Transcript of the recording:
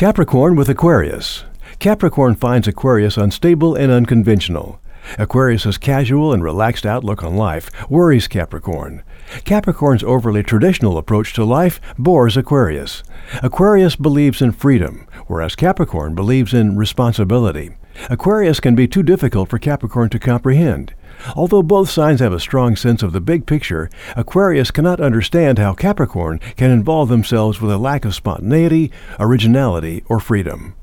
Capricorn with Aquarius. Capricorn finds Aquarius unstable and unconventional. Aquarius's casual and relaxed outlook on life worries Capricorn. Capricorn's overly traditional approach to life bores Aquarius. Aquarius believes in freedom, whereas Capricorn believes in responsibility. Aquarius can be too difficult for Capricorn to comprehend. Although both signs have a strong sense of the big picture, Aquarius cannot understand how Capricorn can involve themselves with a lack of spontaneity, originality, or freedom.